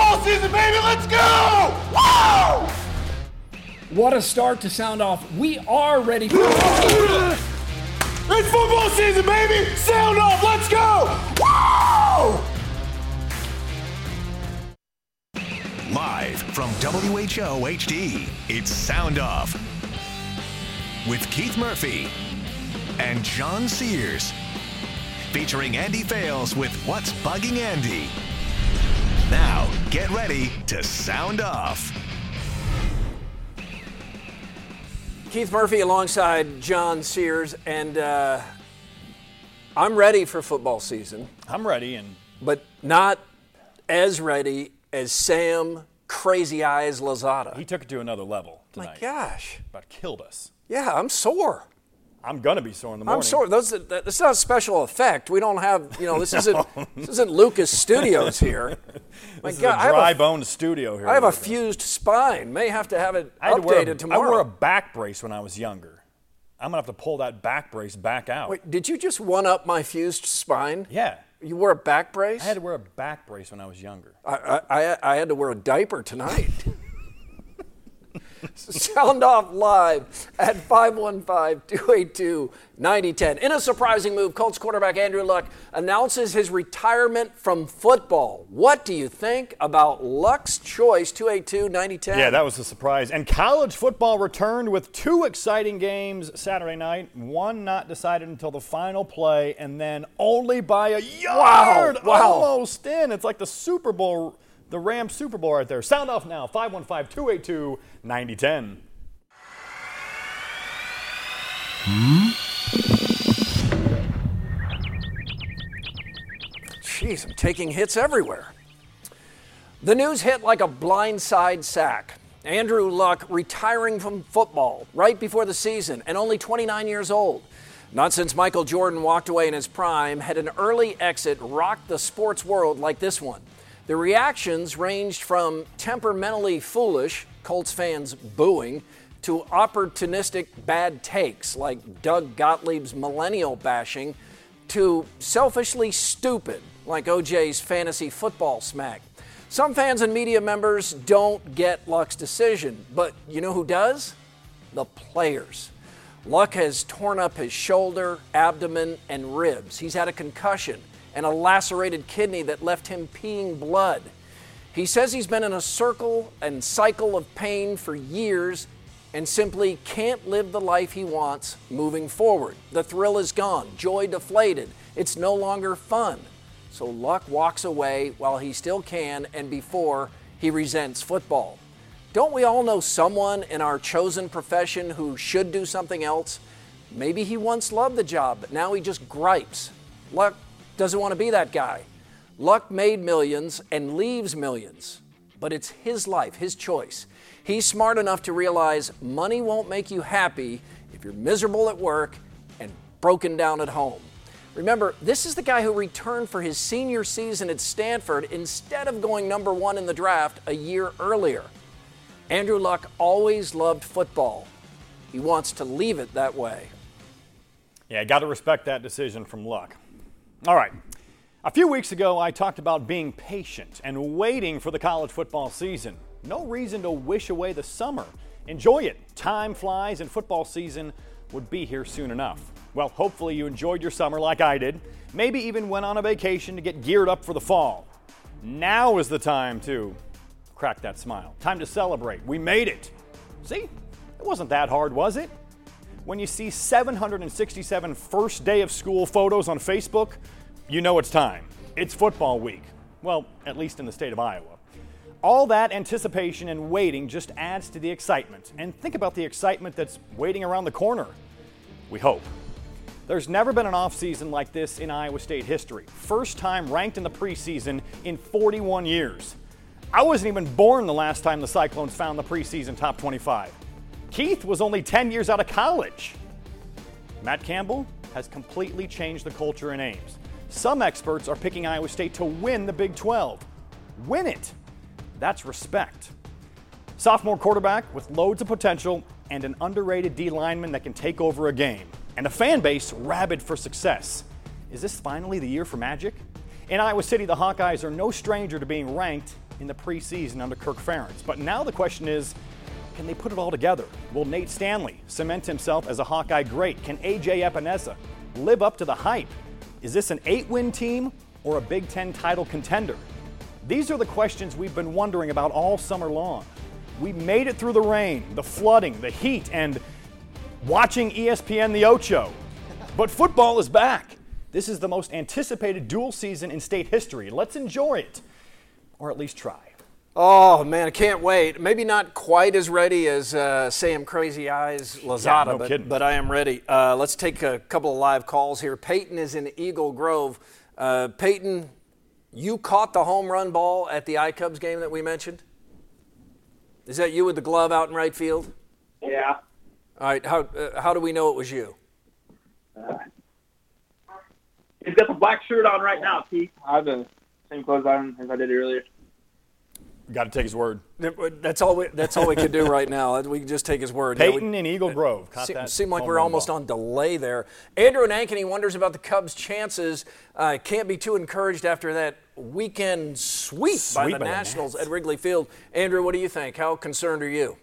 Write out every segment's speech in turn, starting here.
Football season, baby. Let's go! Woo! What a start to sound off. We are ready for It's football season, baby. Sound off. Let's go! Woo! Live from WHO HD, it's Sound Off with Keith Murphy and John Sears. Featuring Andy Fales with What's Bugging Andy. Now, get ready to sound off. Keith Murphy alongside John Sears, and uh, I'm ready for football season, I'm ready, and but not as ready as Sam Crazy Eyes Lazada. he took it to another level tonight. My gosh. About killed us. Yeah, I'm sore. I'm gonna be sore in the morning. I'm sore. Those, that, that's not a special effect. We don't have, you know, this isn't this isn't Lucas Studios here. My This is God, a I have dry a- bone studio here. I have a fused spine. May have to have it I had to a- updated tomorrow. I wore a back brace when I was younger. I'm gonna have to pull that back brace back out. Wait, did you just one up my fused spine? Yeah. You wore a back brace? I had to wear a back brace when I was younger. I, I, I had to wear a diaper tonight. Sound off live at 515-282-9010. In a surprising move, Colts quarterback Andrew Luck announces his retirement from football. What do you think about Luck's choice, 282-9010? Yeah, that was a surprise. And college football returned with two exciting games Saturday night. One not decided until the final play, and then only by a yard. wow. Almost in. It's like the Super Bowl, the Rams Super Bowl right there. Sound off now. 515 282 9010. Jeez, I'm taking hits everywhere. The news hit like a blindside sack. Andrew Luck retiring from football right before the season and only 29 years old. Not since Michael Jordan walked away in his prime had an early exit rocked the sports world like this one. The reactions ranged from temperamentally foolish, Colts fans booing, to opportunistic bad takes like Doug Gottlieb's millennial bashing, to selfishly stupid like OJ's fantasy football smack. Some fans and media members don't get Luck's decision, but you know who does? The players. Luck has torn up his shoulder, abdomen, and ribs. He's had a concussion and a lacerated kidney that left him peeing blood. He says he's been in a circle and cycle of pain for years and simply can't live the life he wants moving forward. The thrill is gone, joy deflated. It's no longer fun. So Luck walks away while he still can and before he resents football. Don't we all know someone in our chosen profession who should do something else? Maybe he once loved the job, but now he just gripes. Luck doesn't want to be that guy. Luck made millions and leaves millions, but it's his life, his choice. He's smart enough to realize money won't make you happy if you're miserable at work and broken down at home. Remember, this is the guy who returned for his senior season at Stanford instead of going number one in the draft a year earlier. Andrew Luck always loved football. He wants to leave it that way. Yeah, got to respect that decision from Luck. All right. A few weeks ago, I talked about being patient and waiting for the college football season. No reason to wish away the summer. Enjoy it. Time flies, and football season would be here soon enough. Well, hopefully, you enjoyed your summer like I did. Maybe even went on a vacation to get geared up for the fall. Now is the time to crack that smile. Time to celebrate. We made it. See? It wasn't that hard, was it? When you see 767 first day of school photos on Facebook, you know it's time. It's football week. Well, at least in the state of Iowa. All that anticipation and waiting just adds to the excitement. And think about the excitement that's waiting around the corner. We hope. There's never been an offseason like this in Iowa State history. First time ranked in the preseason in 41 years. I wasn't even born the last time the Cyclones found the preseason top 25. Keith was only 10 years out of college. Matt Campbell has completely changed the culture in Ames. Some experts are picking Iowa State to win the Big 12. Win it. That's respect. Sophomore quarterback with loads of potential and an underrated D lineman that can take over a game, and a fan base rabid for success. Is this finally the year for magic? In Iowa City, the Hawkeyes are no stranger to being ranked in the preseason under Kirk Ferentz. But now the question is, can they put it all together? Will Nate Stanley cement himself as a Hawkeye great? Can AJ Epenesa live up to the hype? Is this an eight win team or a Big Ten title contender? These are the questions we've been wondering about all summer long. We made it through the rain, the flooding, the heat, and watching ESPN The Ocho. But football is back. This is the most anticipated dual season in state history. Let's enjoy it, or at least try. Oh man, I can't wait. Maybe not quite as ready as uh, Sam Crazy Eyes Lazada, no but, but I am ready. Uh, let's take a couple of live calls here. Peyton is in Eagle Grove. Uh, Peyton, you caught the home run ball at the iCubs game that we mentioned. Is that you with the glove out in right field? Yeah. All right. How uh, how do we know it was you? He's got the black shirt on right now, Keith. I have the same clothes on as I did earlier. Got to take his word. That's all. We, that's all we can do right now. We can just take his word. Yeah, we- Peyton in Eagle Grove. Caught Se- that seemed like we're almost ball. on delay there. Andrew and Ankeny wonders about the Cubs' chances. Uh, can't be too encouraged after that weekend sweep, by Sweep the by the Nationals Nats. at Wrigley Field. Andrew, what do you think? How concerned are you?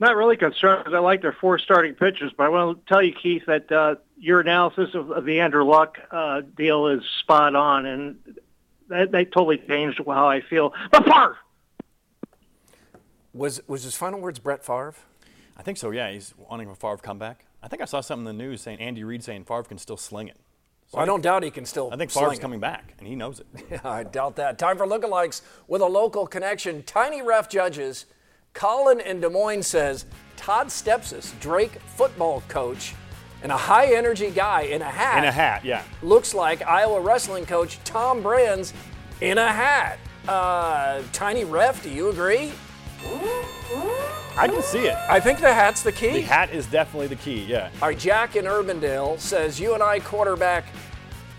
Not really concerned because I like their four starting pitchers, but I want to tell you, Keith, that uh, your analysis of, of the Andrew Luck uh, deal is spot on, and that, that totally changed how I feel. But Favre, Was was his final words Brett Favre? I think so, yeah. He's wanting a Favre comeback. I think I saw something in the news saying Andy Reid saying Favre can still sling it. Well, I don't doubt he can still. I think sling Favre's it. coming back, and he knows it. Yeah, I doubt that. Time for lookalikes with a local connection. Tiny Ref Judges. Colin in Des Moines says Todd Stepsis, Drake football coach, and a high energy guy in a hat. In a hat, yeah. Looks like Iowa wrestling coach Tom Brands in a hat. Uh, Tiny Ref, do you agree? I can see it. I think the hat's the key. The hat is definitely the key, yeah. All right, Jack in Urbandale says UNI quarterback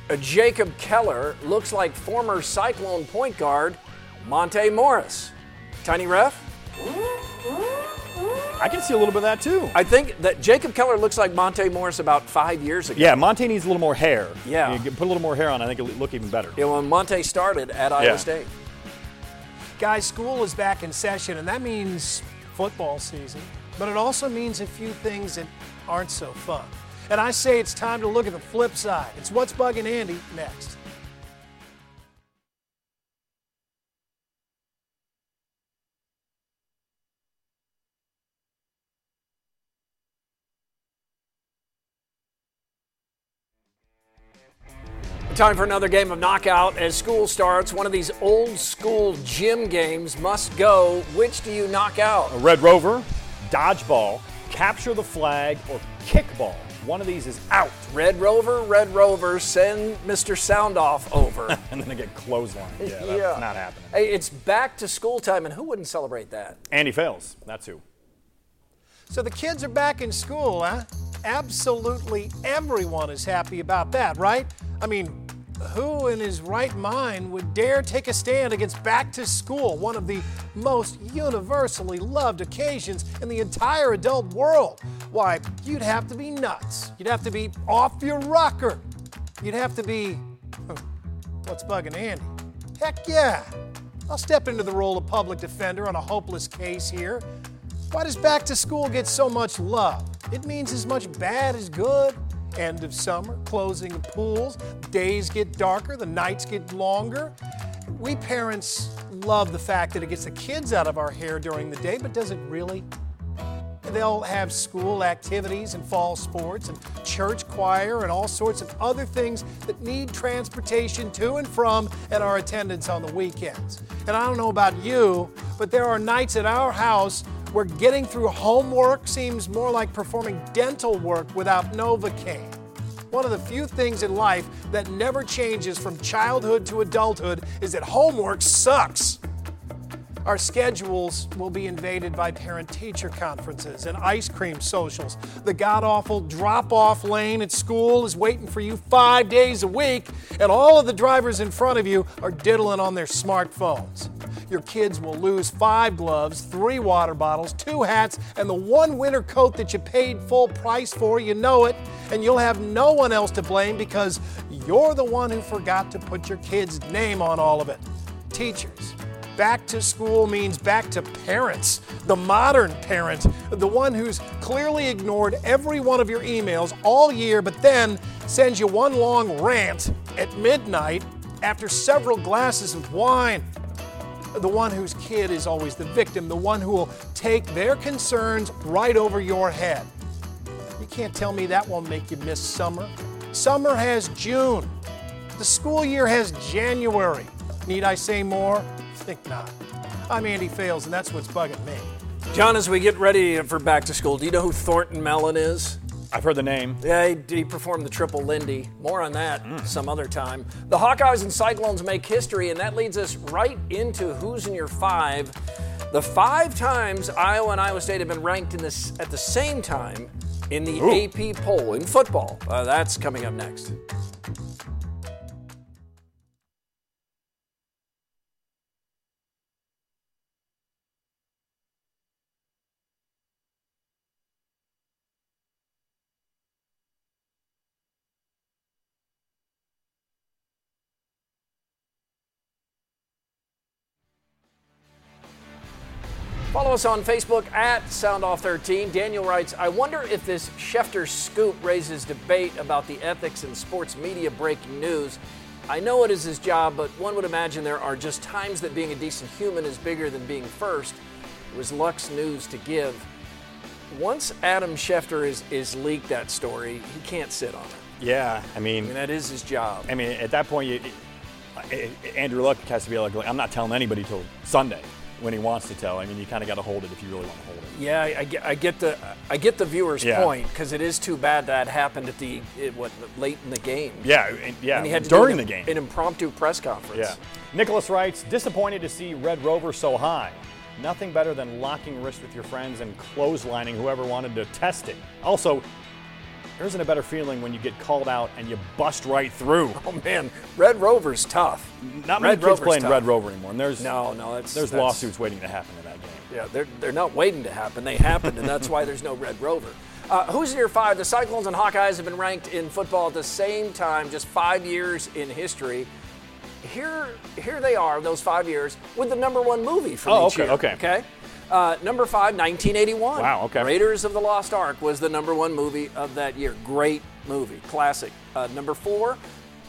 uh, Jacob Keller looks like former Cyclone point guard Monte Morris. Tiny ref? I can see a little bit of that too. I think that Jacob Keller looks like Monte Morris about five years ago. Yeah, Monte needs a little more hair. Yeah. You put a little more hair on, I think it'll look even better. Yeah, when Monte started at Iowa Yeah. State. Guys, school is back in session, and that means football season. But it also means a few things that aren't so fun. And I say it's time to look at the flip side. It's what's bugging Andy next. Time for another game of knockout as school starts. One of these old school gym games must go. Which do you knock out? A Red Rover, dodgeball, capture the flag, or kickball. One of these is out. Red Rover, Red Rover, send Mr. Soundoff over. And then they get clothesline. Yeah, that's not happening. Hey, it's back to school time, and who wouldn't celebrate that? Andy Fales. That's who. So the kids are back in school, huh? Absolutely everyone is happy about that, right? I mean, who in his right mind would dare take a stand against back to school, one of the most universally loved occasions in the entire adult world? Why, you'd have to be nuts. You'd have to be off your rocker. You'd have to be. Hmm, what's bugging Andy? Heck yeah! I'll step into the role of public defender on a hopeless case here. Why does back to school get so much love? It means as much bad as good. End of summer, closing of pools, days get darker, the nights get longer. We parents love the fact that it gets the kids out of our hair during the day, but does it really? they'll have school activities and fall sports and church choir and all sorts of other things that need transportation to and from and our attendance on the weekends. And I don't know about you, but there are nights at our house where getting through homework seems more like performing dental work without Novocaine. One of the few things in life that never changes from childhood to adulthood is that homework sucks. Our schedules will be invaded by parent teacher conferences and ice cream socials. The god awful drop off lane at school is waiting for you five days a week, and all of the drivers in front of you are diddling on their smartphones. Your kids will lose five gloves, three water bottles, two hats, and the one winter coat that you paid full price for. You know it. And you'll have no one else to blame because you're the one who forgot to put your kid's name on all of it. Teachers, Back to school means back to parents, the modern parent, the one who's clearly ignored every one of your emails all year, but then sends you one long rant at midnight after several glasses of wine. The one whose kid is always the victim, the one who will take their concerns right over your head. You can't tell me that won't make you miss summer. Summer has June. The school year has January. Need I say more? Think not. I'm Andy Fales, and that's what's bugging me. John, as we get ready for back to school, do you know who Thornton Mellon is? I've heard the name. Yeah, he, he performed the triple Lindy. More on that mm. some other time. The Hawkeyes and Cyclones make history, and that leads us right into who's in your five. The five times Iowa and Iowa State have been ranked in this at the same time in the Ooh. AP poll in football. Uh, that's coming up next. Follow us on Facebook at SoundOff13. Daniel writes, I wonder if this Schefter scoop raises debate about the ethics in sports media breaking news. I know it is his job, but one would imagine there are just times that being a decent human is bigger than being first. It was Luck's news to give. Once Adam Schefter is, is leaked that story, he can't sit on it. Yeah, I mean, I mean that is his job. I mean, at that point, you, Andrew Luck has to be like, I'm not telling anybody till Sunday when he wants to tell. I mean, you kind of got to hold it if you really want to hold it. Yeah, I, get, I get the I get the viewer's yeah. point because it is too bad that happened at the it, what late in the game. Yeah, yeah. And he had during the game, an impromptu press conference. Yeah. Nicholas writes, disappointed to see Red Rover so high. Nothing better than locking wrists with your friends and clotheslining whoever wanted to test it. Also, there isn't a better feeling when you get called out and you bust right through. Oh man, Red Rover's tough. Not many Red kids Rover's playing tough. Red Rover anymore. And there's no, no, that's, there's that's, lawsuits waiting to happen in that game. Yeah, they're they're not waiting to happen. They happened, and that's why there's no Red Rover. Uh, who's in your five? The Cyclones and Hawkeyes have been ranked in football at the same time, just five years in history. Here, here they are, those five years, with the number one movie for oh, each okay, year. Okay, okay. Uh, number five, 1981. Wow, okay. Raiders of the Lost Ark was the number one movie of that year. Great movie, classic. Uh, number four,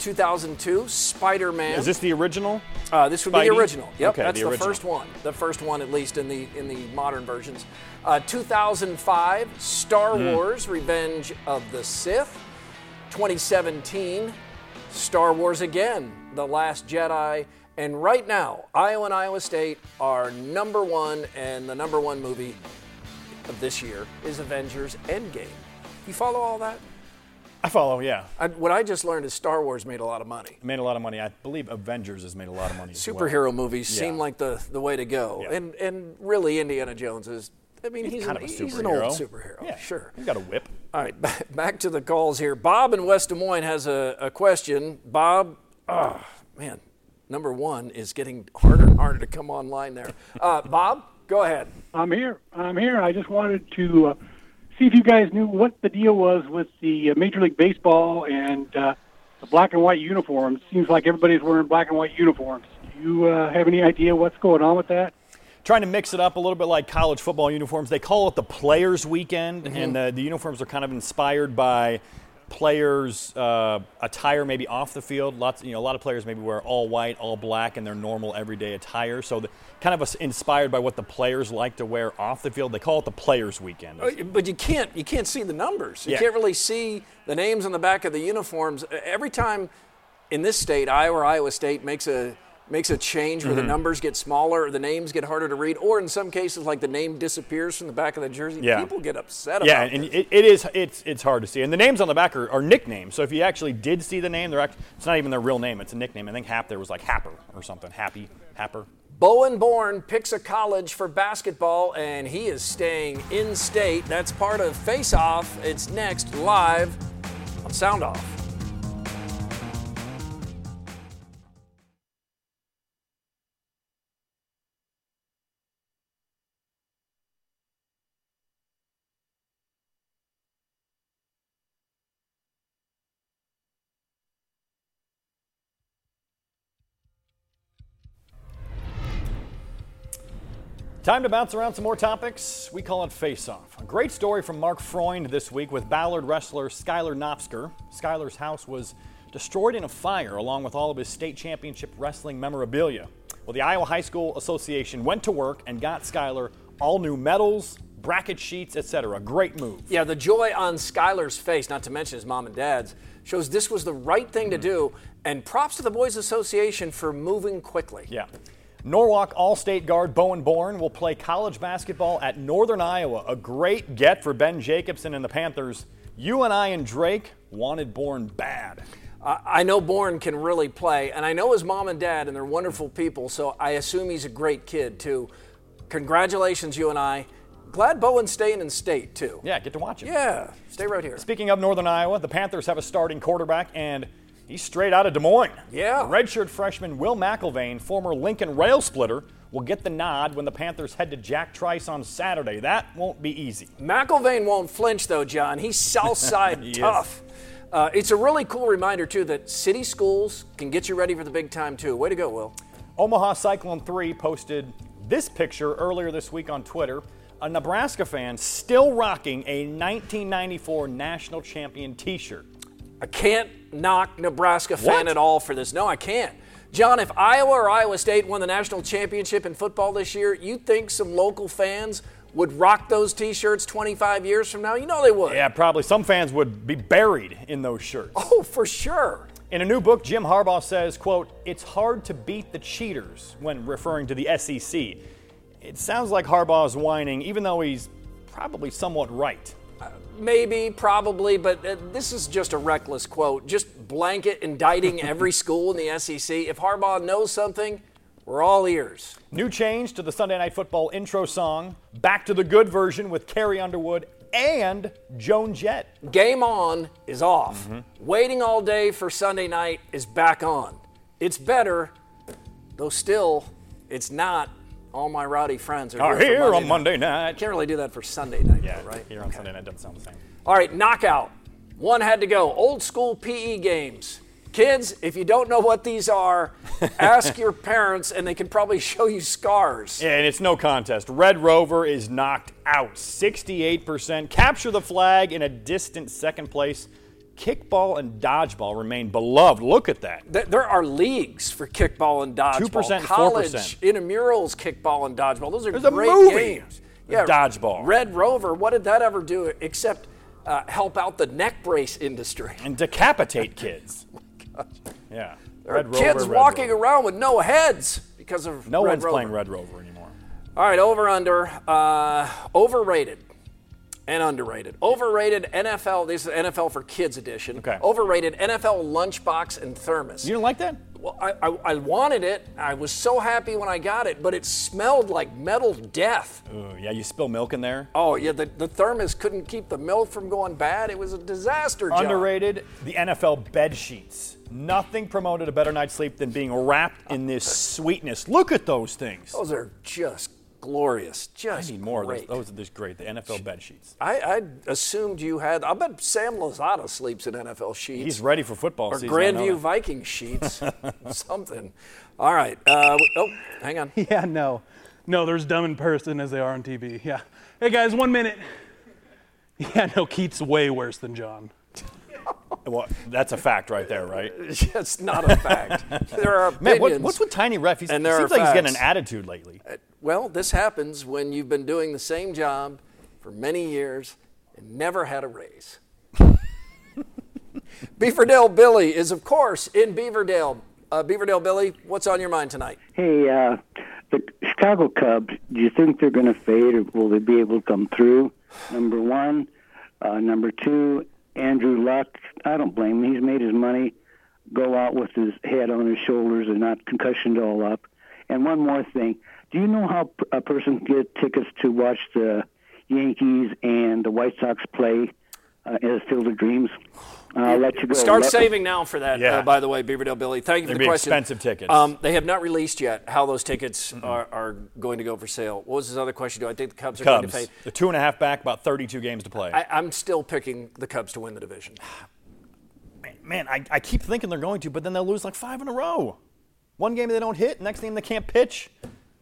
2002, Spider Man. Is this the original? Uh, this would Spidey? be the original. Yep, okay, that's the, the, first one. The first one, at least in the in the modern versions. Uh, 2005, Star mm. Wars: Revenge of the Sith. 2017, Star Wars again, The Last Jedi. And right now, Iowa and Iowa State are number one, and the number one movie of this year is Avengers Endgame. You follow all that? I follow, yeah. I, what I just learned is Star Wars made a lot of money. Made a lot of money. I believe Avengers has made a lot of money. Superhero well. movies yeah. seem like the, the way to go. Yeah. And and really, Indiana Jones is. I mean, he's, he's kind an, of a superhero. He's an old superhero. Yeah, sure. He's got a whip. All right, back, back to the calls here. Bob in West Des Moines has a, a question. Bob, oh, man, number one is getting harder and harder to come online there. Uh, Bob, go ahead. I'm here. I'm here. I just wanted to uh, see if you guys knew what the deal was with the uh, Major League Baseball and uh, the black and white uniforms. Seems like everybody's wearing black and white uniforms. Do you uh, have any idea what's going on with that? Trying to mix it up a little bit like college football uniforms. They call it the Players Weekend, mm-hmm. and the, the uniforms are kind of inspired by players' uh, attire maybe off the field. Lots, you know, a lot of players maybe wear all white, all black, in their normal everyday attire. So, the, kind of inspired by what the players like to wear off the field. They call it the Players' Weekend. Uh, but you can't you can't see the numbers. You Yeah. can't really see the names on the back of the uniforms. Every time in this state, Iowa or Iowa State makes a makes a change where the Mhm. numbers get smaller, or the names get harder to read, or in some cases, like the name disappears from the back of the jersey. Yeah. People get upset Yeah, and it, it is it's it's hard to see. And the names on the back are, are nicknames. So if you actually did see the name, they're act- it's not even their real name. It's a nickname. I think Hap there was like Happer or something. Happy Happer. Bowen Born picks a college for basketball, and he is staying in state. That's part of Face Off. It's next live on Sound Off. Time to bounce around some more topics. We call it Face Off. A great story from Mark Freund this week with Ballard wrestler Skylar Knopsker. Skylar's house was destroyed in a fire along with all of his state championship wrestling memorabilia. Well, the Iowa High School Association went to work and got Skylar all new medals, bracket sheets, etc. Great move. Yeah, the joy on Skylar's face, not to mention his mom and dad's, shows this was the right thing to mm. do. And props to the Boys Association for moving quickly. Yeah. Norwalk All State guard Bowen Born will play college basketball at Northern Iowa. A great get for Ben Jacobson and the Panthers. UNI and Drake wanted Born bad. I I know Born can really play, and I know his mom and dad, and they're wonderful people, so I assume he's a great kid, too. Congratulations, UNI. Glad Bowen's staying in state, too. Yeah, get to watch him. Yeah, stay right here. Speaking of Northern Iowa, the Panthers have a starting quarterback, and he's straight out of Des Moines. Yeah. Redshirt freshman Will McElvain, former Lincoln rail splitter, will get the nod when the Panthers head to Jack Trice on Saturday. That won't be easy. McElvain won't flinch, though, John. He's Southside He tough. Uh, it's a really cool reminder, too, that city schools can get you ready for the big time, too. Way to go, Will. Omaha Cyclone 3 posted this picture earlier this week on Twitter. A Nebraska fan still rocking a 1994 national champion t shirt. I can't knock Nebraska fan What? at all for this. No, I can't. John, if Iowa or Iowa State won the national championship in football this year, you think some local fans would rock those T-shirts 25 years from now? You know they would. Yeah, probably some fans would be buried in those shirts. Oh, for sure. In a new book, Jim Harbaugh says, quote, it's hard to beat the cheaters when referring to the SEC. It sounds like Harbaugh's whining, even though he's probably somewhat right. Maybe, probably, but uh, this is just a reckless quote. Just blanket indicting every school in the SEC. If Harbaugh knows something, we're all ears. New change to the Sunday Night Football intro song, back to the good version with Carrie Underwood and Joan Jett. Game on is off. Waiting all day for Sunday night is back on. It's better, though still, it's not. All my rowdy friends are, Are here, here on night. Monday night. Can't really do that for Sunday night, Yeah, though, right? Here on Sunday night doesn't sound the same. All right, knockout. One had to go. Old school PE games. Kids, if you don't know what these are, ask your parents and they can probably show you scars. Yeah, and it's no contest. Red Rover is knocked out. 68%. Capture the flag in a distant second place. Kickball and dodgeball remain beloved. Look at that. There are leagues for kickball and dodgeball. 2%, College 4%. intramurals kickball and dodgeball. Those are There's a great movie games. with dodgeball. Red Rover. What did that ever do except uh, help out the neck brace industry? And decapitate kids. Yeah. There are kids walking around with no heads because of No Red one's Rover. playing Red Rover anymore. All right, over under. Uh, overrated and underrated. Overrated NFL. This is NFL for Kids edition. Okay. Overrated NFL lunchbox and thermos. You don't like that? Well, I, I, I wanted it. I was so happy when I got it, but it smelled like metal death. Ooh, yeah, you spill milk in there. Oh yeah, the, the thermos couldn't keep the milk from going bad. It was a disaster. John. Underrated, the NFL bed sheets. Nothing promoted a better night's sleep than being wrapped in this sweetness. Look at those things. Those are just glorious. Just I Just need more great. of those. Those are just great. The NFL bed sheets. I, I assumed you had. I bet Sam Lozada sleeps in NFL sheets. He's ready for football or season. I know Grandview. Viking sheets. Something. All right. Uh, oh, hang on. Yeah, no. No, they're as dumb in person as they are on TV. Yeah. Hey, guys, one minute. Yeah, no, Keith's way worse than John. Well, that's a fact right there, right? it's not a fact. There are opinions. Man, what, what's with Tiny Ref? He's, and he there seems are like he's getting an attitude lately. Well, this happens when you've been doing the same job for many years and never had a raise. Beaverdale Billy is, of course, in Beaverdale. Uh, Beaverdale Billy, what's on your mind tonight? Hey, uh, the Chicago Cubs, do you think they're going to fade or will they be able to come through? Number one. Uh, number two, Andrew Luck. I don't blame him. He's made his money. Go out with his head on his shoulders and not concussioned all up. And one more thing. Do you know how a person can get tickets to watch the Yankees and the White Sox play uh, at Field of Dreams? I'll let you go. Start Let- saving now for that, Yeah. uh, by the way, Beaverdale Billy. Thank you for They'd the be question. expensive tickets. Um, they have not released yet how those tickets are, are going to go for sale. What was his other question? Do I think the Cubs are going to pay? the two and a half back, about 32 games to play. I, I'm still picking the Cubs to win the division. Man, I, I keep thinking they're going to, but then they'll lose like five in a row. One game they don't hit, next game they can't pitch.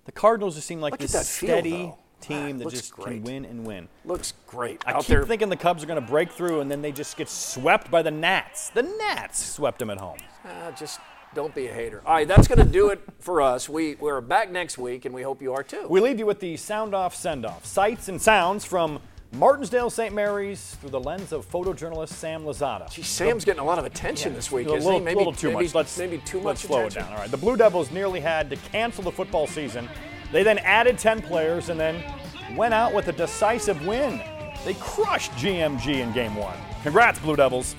The Cardinals just seem like Look this that steady though. Team that looks just great. can win and win. Looks great. I Out keep there, thinking the Cubs are going to break through, and then they just get swept by the Nats. The Nats swept them at home. Ah, just don't be a hater. All right, that's going to do it for us. We, we're back next week, and we hope you are too. We leave you with the sound off send off. Sights and sounds from Martensdale St. Mary's through the lens of photojournalist Sam Lazada. Gee, Sam's getting a lot of attention this week, isn't little, he? Maybe, little too maybe, much. Let's, maybe too let's much slow attention. it down. All right. The Blue Devils nearly had to cancel the football season. They then added 10 players and then went out with a decisive win. They crushed GMG in game one. Congrats, Blue Devils.